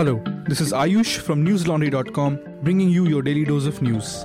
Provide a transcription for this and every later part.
Hello, this is Ayush from newslaundry.com bringing you your daily dose of news.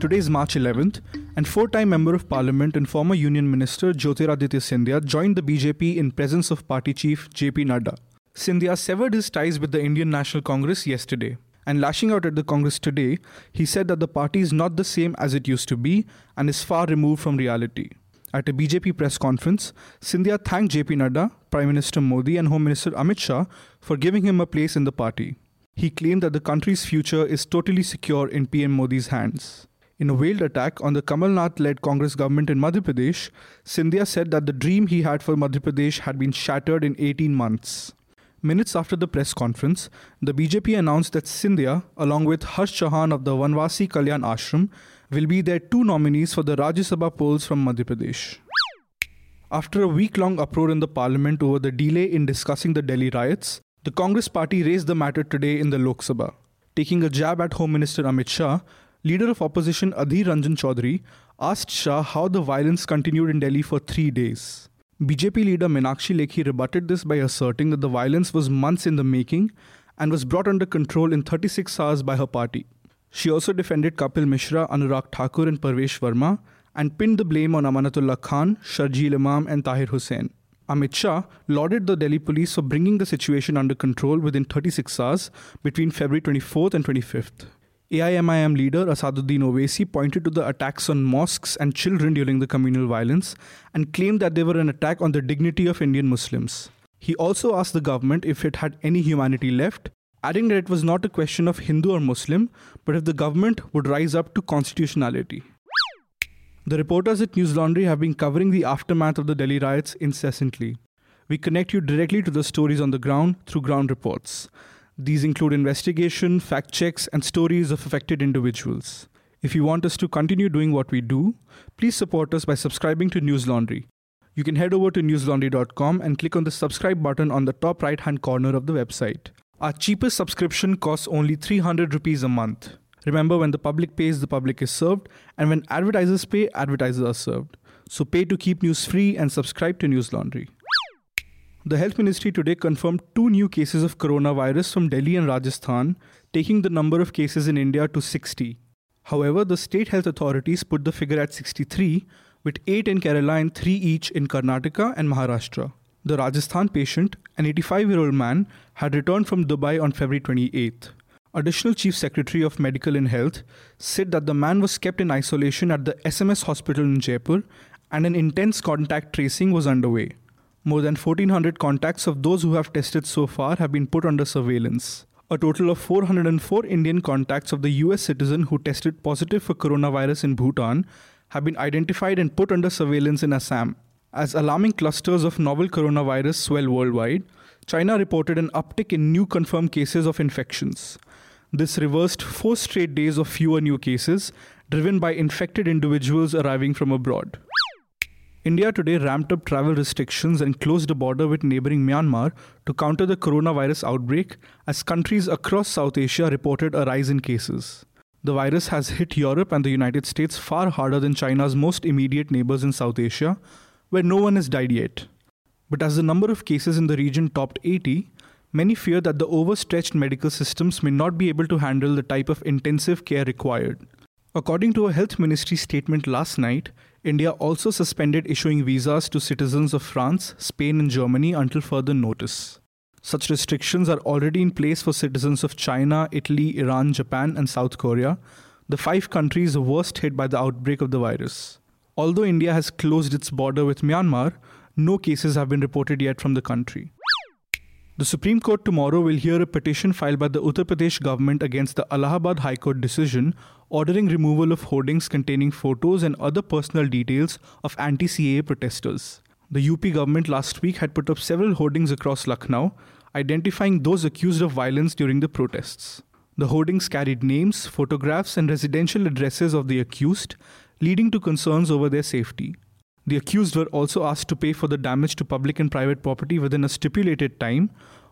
Today is March 11th, and four time Member of Parliament and former Union Minister Jyotiraditya Scindia joined the BJP in presence of party chief JP Nadda. Scindia severed his ties with the Indian National Congress yesterday. And lashing out at the Congress today, he said that the party is not the same as it used to be and is far removed from reality. At a BJP press conference, Scindia thanked JP Nadda, Prime Minister Modi, and Home Minister Amit Shah for giving him a place in the party. He claimed that the country's future is totally secure in PM Modi's hands. In a veiled attack on the Kamal Nath led Congress government in Madhya Pradesh, Scindia said that the dream he had for Madhya Pradesh had been shattered in 18 months. Minutes after the press conference, the BJP announced that Scindia, along with Harsh Chauhan of the Vanvasi Kalyan Ashram, will be their two nominees for the Rajya Sabha polls from Madhya Pradesh. After a week long uproar in the parliament over the delay in discussing the Delhi riots, the Congress party raised the matter today in the Lok Sabha. Taking a jab at Home Minister Amit Shah, leader of opposition Adhir Ranjan Chaudhary asked Shah how the violence continued in Delhi for three days. BJP leader Meenakshi Lekhi rebutted this by asserting that the violence was months in the making and was brought under control in 36 hours by her party. She also defended Kapil Mishra, Anurag Thakur, and Parvesh Verma and pinned the blame on Amanatullah Khan, Sharjeel Imam, and Tahir Hussain. Amit Shah lauded the Delhi police for bringing the situation under control within 36 hours between February 24th and 25th. AIMIM leader Asaduddin Owaisi pointed to the attacks on mosques and children during the communal violence and claimed that they were an attack on the dignity of Indian Muslims. He also asked the government if it had any humanity left adding that it was not a question of Hindu or Muslim, but if the government would rise up to constitutionality. The reporters at News Laundry have been covering the aftermath of the Delhi riots incessantly. We connect you directly to the stories on the ground through ground reports. These include investigation, fact checks, and stories of affected individuals. If you want us to continue doing what we do, please support us by subscribing to News Laundry. You can head over to newslaundry.com and click on the subscribe button on the top right hand corner of the website. Our cheapest subscription costs only 300 rupees a month. Remember, when the public pays, the public is served, and when advertisers pay, advertisers are served. So pay to keep news free and subscribe to News Laundry. The Health Ministry today confirmed two new cases of coronavirus from Delhi and Rajasthan, taking the number of cases in India to 60. However, the state health authorities put the figure at 63, with 8 in Kerala and 3 each in Karnataka and Maharashtra. The Rajasthan patient, an 85 year old man, had returned from Dubai on February 28th. Additional Chief Secretary of Medical and Health said that the man was kept in isolation at the SMS hospital in Jaipur and an intense contact tracing was underway. More than 1400 contacts of those who have tested so far have been put under surveillance. A total of 404 Indian contacts of the US citizen who tested positive for coronavirus in Bhutan have been identified and put under surveillance in Assam. As alarming clusters of novel coronavirus swell worldwide, China reported an uptick in new confirmed cases of infections. This reversed four straight days of fewer new cases, driven by infected individuals arriving from abroad. India today ramped up travel restrictions and closed the border with neighboring Myanmar to counter the coronavirus outbreak as countries across South Asia reported a rise in cases. The virus has hit Europe and the United States far harder than China's most immediate neighbors in South Asia, where no one has died yet. But as the number of cases in the region topped 80, many fear that the overstretched medical systems may not be able to handle the type of intensive care required. According to a health ministry statement last night, India also suspended issuing visas to citizens of France, Spain, and Germany until further notice. Such restrictions are already in place for citizens of China, Italy, Iran, Japan, and South Korea, the five countries worst hit by the outbreak of the virus. Although India has closed its border with Myanmar, no cases have been reported yet from the country. The Supreme Court tomorrow will hear a petition filed by the Uttar Pradesh government against the Allahabad High Court decision ordering removal of hoardings containing photos and other personal details of anti CAA protesters. The UP government last week had put up several hoardings across Lucknow, identifying those accused of violence during the protests. The hoardings carried names, photographs, and residential addresses of the accused, leading to concerns over their safety. The accused were also asked to pay for the damage to public and private property within a stipulated time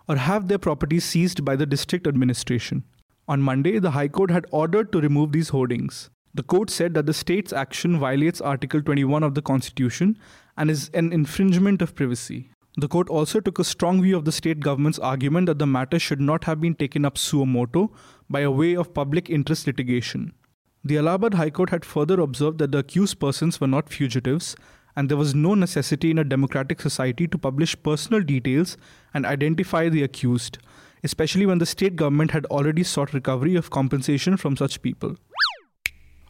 or have their property seized by the district administration. On Monday, the High Court had ordered to remove these hoardings. The court said that the state's action violates Article 21 of the Constitution and is an infringement of privacy. The court also took a strong view of the state government's argument that the matter should not have been taken up suo motu by a way of public interest litigation. The Allahabad High Court had further observed that the accused persons were not fugitives and there was no necessity in a democratic society to publish personal details and identify the accused, especially when the state government had already sought recovery of compensation from such people.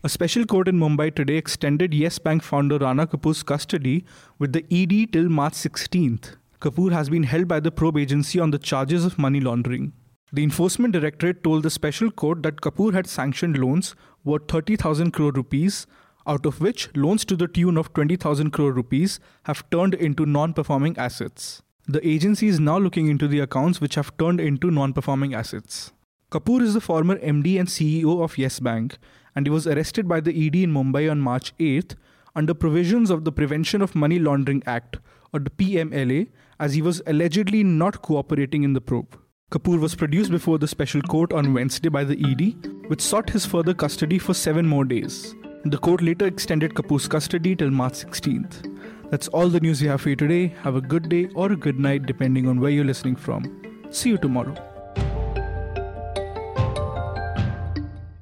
A special court in Mumbai today extended Yes Bank founder Rana Kapoor's custody with the ED till March 16th. Kapoor has been held by the probe agency on the charges of money laundering. The Enforcement Directorate told the special court that Kapoor had sanctioned loans worth 30,000 crore rupees, out of which loans to the tune of 20,000 crore rupees have turned into non performing assets. The agency is now looking into the accounts which have turned into non performing assets. Kapoor is the former MD and CEO of Yes Bank, and he was arrested by the ED in Mumbai on March 8th under provisions of the Prevention of Money Laundering Act, or the PMLA, as he was allegedly not cooperating in the probe. Kapoor was produced before the special court on Wednesday by the ED, which sought his further custody for seven more days. The court later extended Kapoor's custody till March 16th. That's all the news we have for you today. Have a good day or a good night, depending on where you're listening from. See you tomorrow.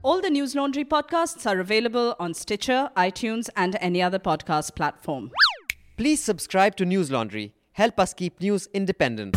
All the News Laundry podcasts are available on Stitcher, iTunes, and any other podcast platform. Please subscribe to News Laundry. Help us keep news independent.